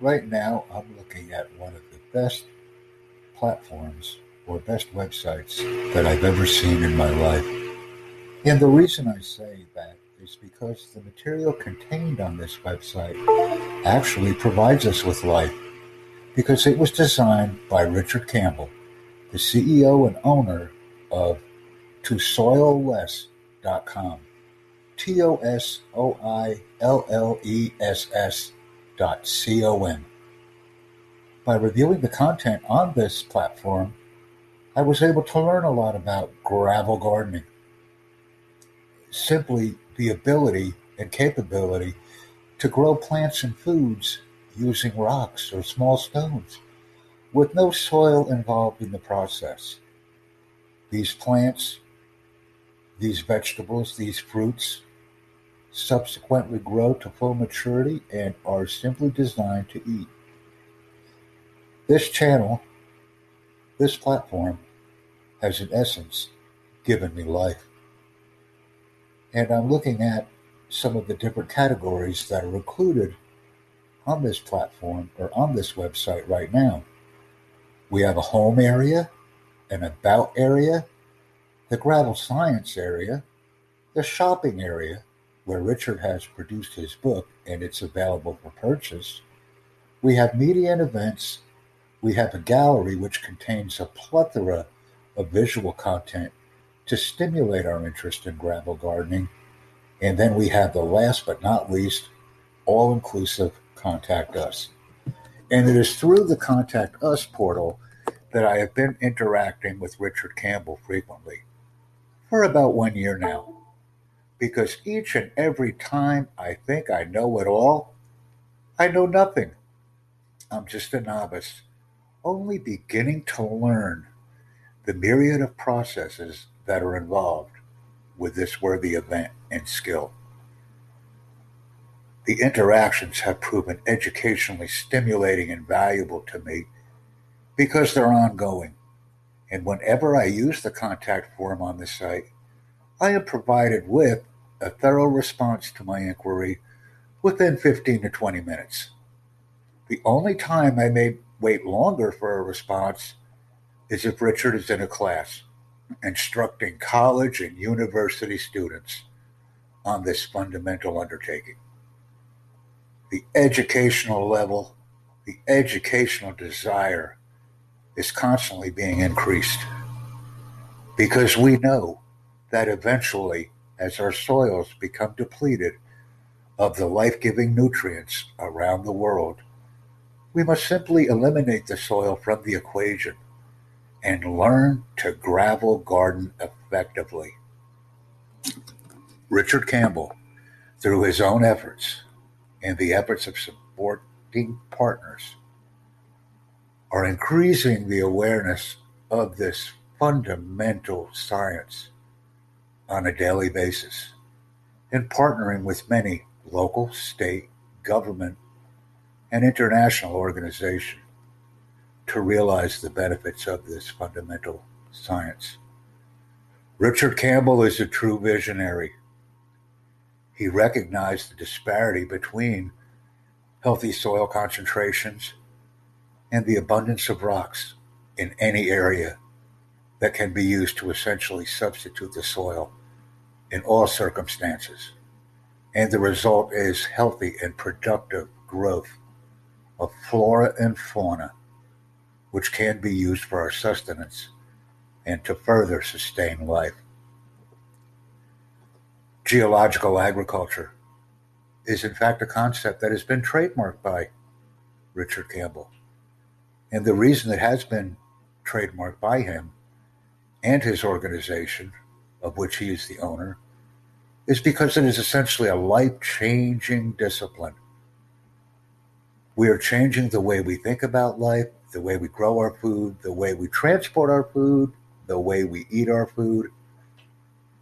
right now I'm looking at one of the best platforms or best websites that I've ever seen in my life. And the reason I say that is because the material contained on this website actually provides us with life because it was designed by Richard Campbell, the CEO and owner of tosoilless.com. T O S O I L L E S S dot C O M. By reviewing the content on this platform, I was able to learn a lot about gravel gardening. Simply the ability and capability to grow plants and foods using rocks or small stones with no soil involved in the process. These plants, these vegetables, these fruits subsequently grow to full maturity and are simply designed to eat. This channel, this platform, has in essence given me life. And I'm looking at some of the different categories that are included on this platform or on this website right now. We have a home area, an about area, the gravel science area, the shopping area, where Richard has produced his book and it's available for purchase. We have media and events. We have a gallery which contains a plethora of visual content to stimulate our interest in gravel gardening. And then we have the last but not least, all inclusive Contact Us. And it is through the Contact Us portal that I have been interacting with Richard Campbell frequently for about one year now. Because each and every time I think I know it all, I know nothing. I'm just a novice, only beginning to learn the myriad of processes that are involved with this worthy event and skill. The interactions have proven educationally stimulating and valuable to me because they're ongoing. And whenever I use the contact form on the site, I am provided with a thorough response to my inquiry within 15 to 20 minutes. The only time I may wait longer for a response is if Richard is in a class instructing college and university students on this fundamental undertaking. The educational level, the educational desire is constantly being increased because we know that eventually, as our soils become depleted of the life giving nutrients around the world, we must simply eliminate the soil from the equation and learn to gravel garden effectively. Richard Campbell, through his own efforts and the efforts of supporting partners, are increasing the awareness of this fundamental science on a daily basis and partnering with many local, state, government, and international organizations to realize the benefits of this fundamental science. Richard Campbell is a true visionary. He recognized the disparity between healthy soil concentrations and the abundance of rocks in any area that can be used to essentially substitute the soil in all circumstances. And the result is healthy and productive growth of flora and fauna which can be used for our sustenance and to further sustain life. Geological agriculture is, in fact, a concept that has been trademarked by Richard Campbell. And the reason it has been trademarked by him and his organization, of which he is the owner, is because it is essentially a life changing discipline. We are changing the way we think about life the way we grow our food, the way we transport our food, the way we eat our food,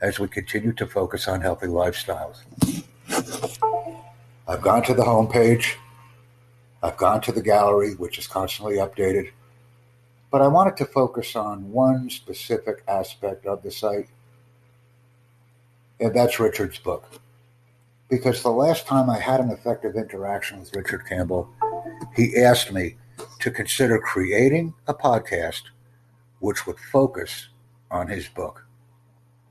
as we continue to focus on healthy lifestyles. I've gone to the homepage, I've gone to the gallery, which is constantly updated, but I wanted to focus on one specific aspect of the site, and that's Richard's book. Because the last time I had an effective interaction with Richard Campbell, he asked me to consider creating a podcast which would focus on his book.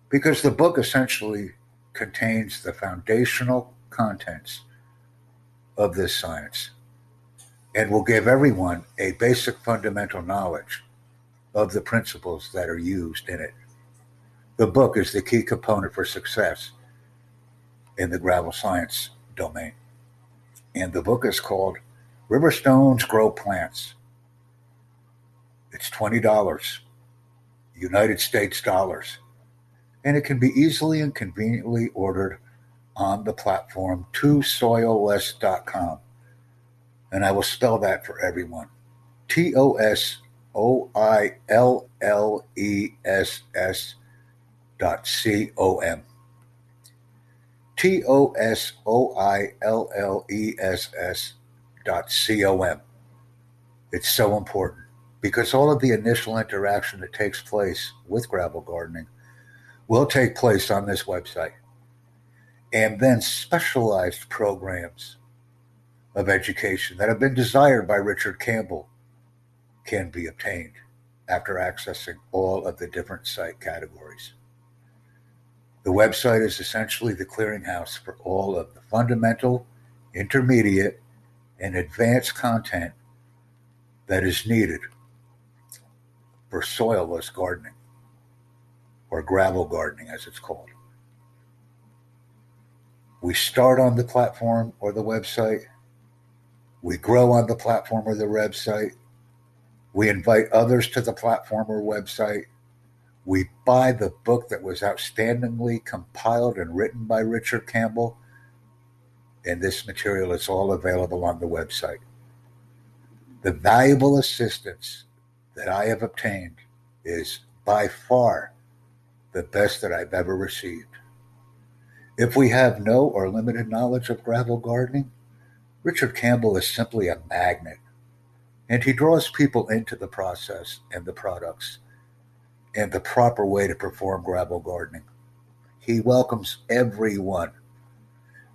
Because the book essentially contains the foundational contents of this science and will give everyone a basic fundamental knowledge of the principles that are used in it. The book is the key component for success in the gravel science domain. And the book is called River Stones Grow Plants. It's $20, United States dollars, and it can be easily and conveniently ordered on the platform tosoilless.com. And I will spell that for everyone. T O S O I L L E S S dot C O M. T O S O I L L E S S dot C O M. It's so important because all of the initial interaction that takes place with gravel gardening will take place on this website. And then specialized programs of education that have been desired by Richard Campbell can be obtained after accessing all of the different site categories. The website is essentially the clearinghouse for all of the fundamental, intermediate, and advanced content that is needed for soilless gardening, or gravel gardening as it's called. We start on the platform or the website. We grow on the platform or the website. We invite others to the platform or website. We buy the book that was outstandingly compiled and written by Richard Campbell. And this material is all available on the website. The valuable assistance that I have obtained is by far the best that I've ever received. If we have no or limited knowledge of gravel gardening, Richard Campbell is simply a magnet, and he draws people into the process and the products and the proper way to perform gravel gardening. He welcomes everyone,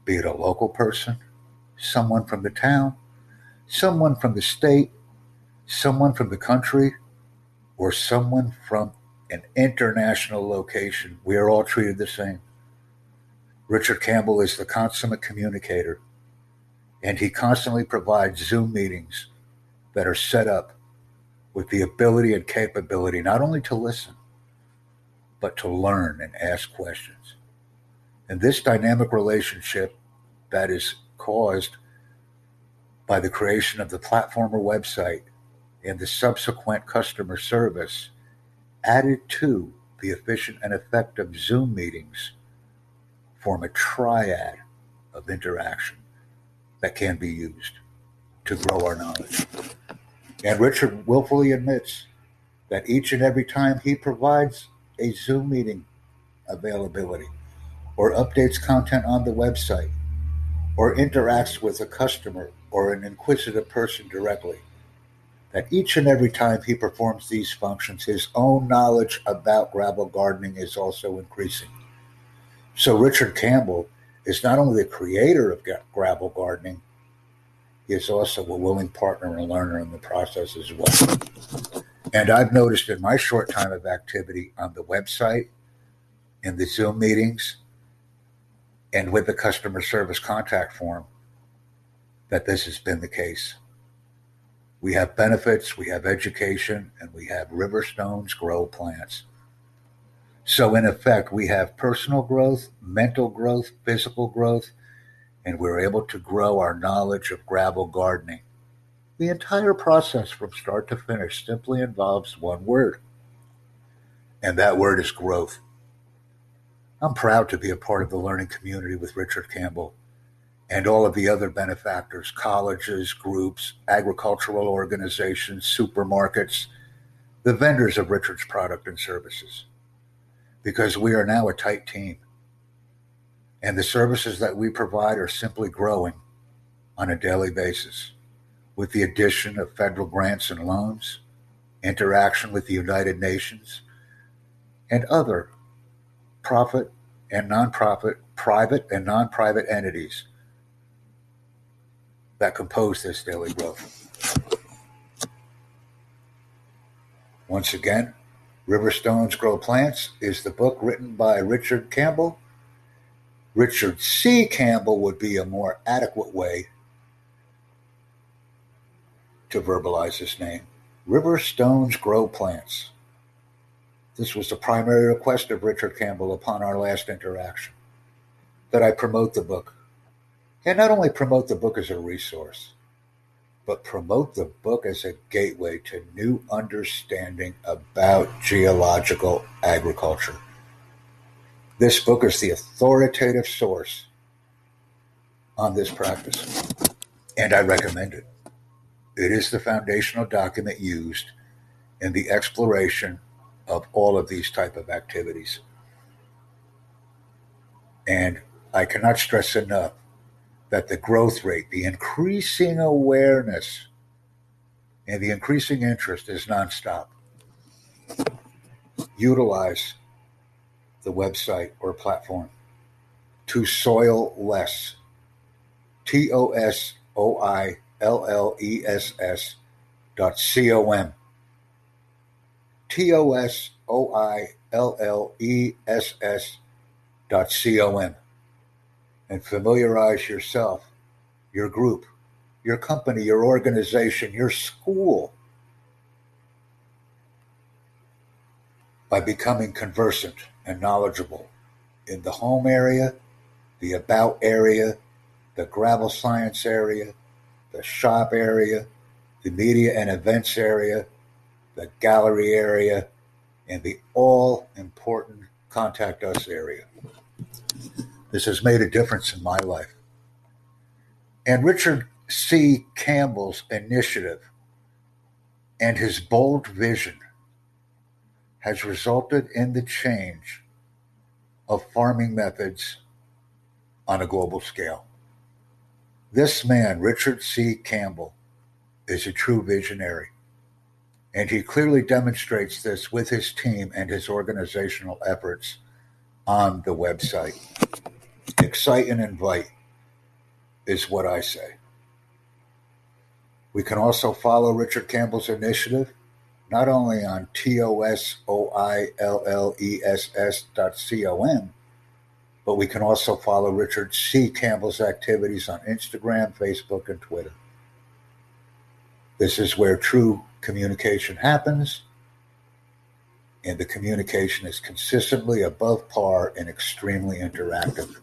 be it a local person, someone from the town, someone from the state, someone from the country, or someone from an international location. We are all treated the same. Richard Campbell is the consummate communicator, and he constantly provides Zoom meetings that are set up with the ability and capability not only to listen, but to learn and ask questions. And this dynamic relationship that is caused by the creation of the platform or website and the subsequent customer service added to the efficient and effective Zoom meetings form a triad of interaction that can be used to grow our knowledge. And Richard willfully admits that each and every time he provides a Zoom meeting availability or updates content on the website or interacts with a customer or an inquisitive person directly, that each and every time he performs these functions, his own knowledge about gravel gardening is also increasing. So, Richard Campbell is not only the creator of gravel gardening, he is also a willing partner and learner in the process as well. And I've noticed in my short time of activity on the website, in the Zoom meetings, and with the customer service contact form, that this has been the case. We have benefits, we have education, and we have river stones grow plants. So, in effect, we have personal growth, mental growth, physical growth, and we're able to grow our knowledge of gravel gardening. The entire process from start to finish simply involves one word, and that word is growth. I'm proud to be a part of the learning community with Richard Campbell and all of the other benefactors colleges, groups, agricultural organizations, supermarkets, the vendors of Richard's product and services. Because we are now a tight team. And the services that we provide are simply growing on a daily basis with the addition of federal grants and loans, interaction with the United Nations, and other profit and nonprofit, private and non private entities that compose this daily growth. Once again, Riverstones Grow Plants is the book written by Richard Campbell. Richard C. Campbell would be a more adequate way to verbalize his name. River Stones Grow Plants. This was the primary request of Richard Campbell upon our last interaction that I promote the book. And not only promote the book as a resource, but promote the book as a gateway to new understanding about geological agriculture. This book is the authoritative source on this practice, and I recommend it. It is the foundational document used in the exploration of all of these type of activities. And I cannot stress enough that the growth rate, the increasing awareness, and the increasing interest is nonstop. Utilize the website or platform to soil less. T O S O I L L E S S dot C O M. T O S O I L L E S S dot C O M and familiarize yourself, your group, your company, your organization, your school by becoming conversant and knowledgeable in the home area, the about area, the gravel science area, the shop area, the media and events area, the gallery area, and the all important contact us area. This has made a difference in my life. And Richard C. Campbell's initiative and his bold vision has resulted in the change of farming methods on a global scale. This man, Richard C. Campbell, is a true visionary. And he clearly demonstrates this with his team and his organizational efforts on the website. Excite and invite is what I say. We can also follow Richard Campbell's initiative not only on T-O-S-O-I-L-L-E-S-S dot but we can also follow Richard C. Campbell's activities on Instagram, Facebook, and Twitter. This is where true communication happens, and the communication is consistently above par and extremely interactive.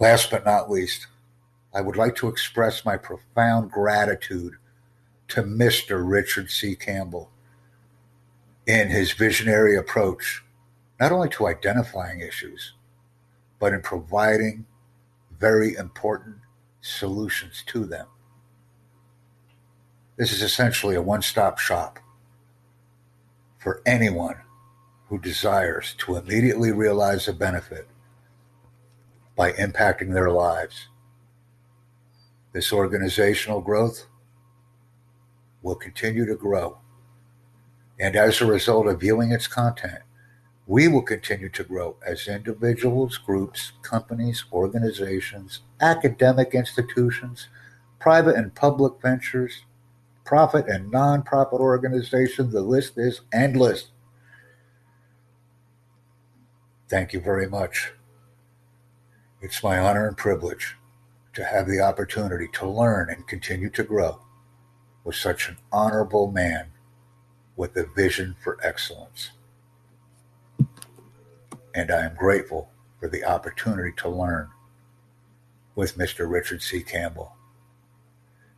Last but not least, I would like to express my profound gratitude to Mr. Richard C. Campbell in his visionary approach, not only to identifying issues, but in providing very important solutions to them. This is essentially a one stop shop for anyone who desires to immediately realize a benefit by impacting their lives. This organizational growth will continue to grow. And as a result of viewing its content, we will continue to grow as individuals, groups, companies, organizations, academic institutions, private and public ventures, profit and nonprofit organizations. The list is endless. Thank you very much. It's my honor and privilege to have the opportunity to learn and continue to grow with such an honorable man with a vision for excellence. And I am grateful for the opportunity to learn with Mr. Richard C. Campbell.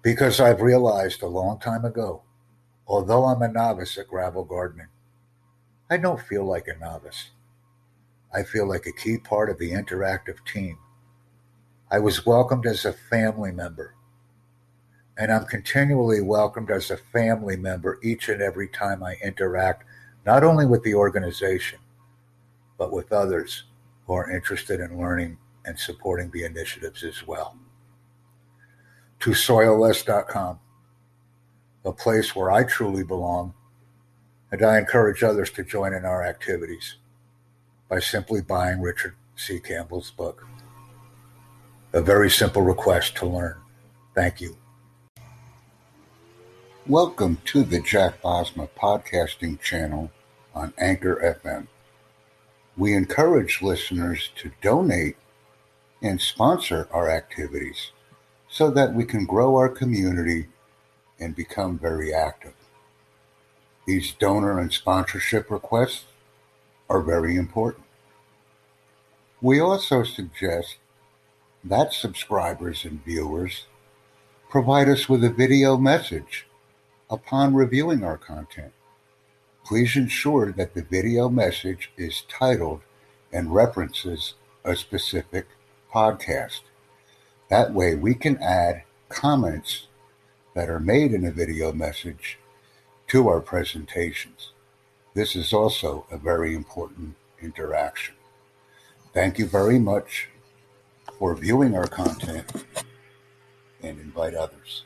Because I've realized a long time ago, although I'm a novice at gravel gardening, I don't feel like a novice. I feel like a key part of the interactive team. I was welcomed as a family member, and I'm continually welcomed as a family member each and every time I interact, not only with the organization, but with others who are interested in learning and supporting the initiatives as well. To soilless.com, a place where I truly belong, and I encourage others to join in our activities by simply buying Richard C. Campbell's book. A very simple request to learn Thank you. Welcome to the Jack Bosma podcasting channel on Anchor FM. We encourage listeners to donate and sponsor our activities so that we can grow our community and become very active. These donor and sponsorship requests are very important. We also suggest that subscribers and viewers provide us with a video message upon reviewing our content. Please ensure that the video message is titled and references a specific podcast. That way we can add comments that are made in a video message to our presentations. This is also a very important interaction. Thank you very much for viewing our content and invite others.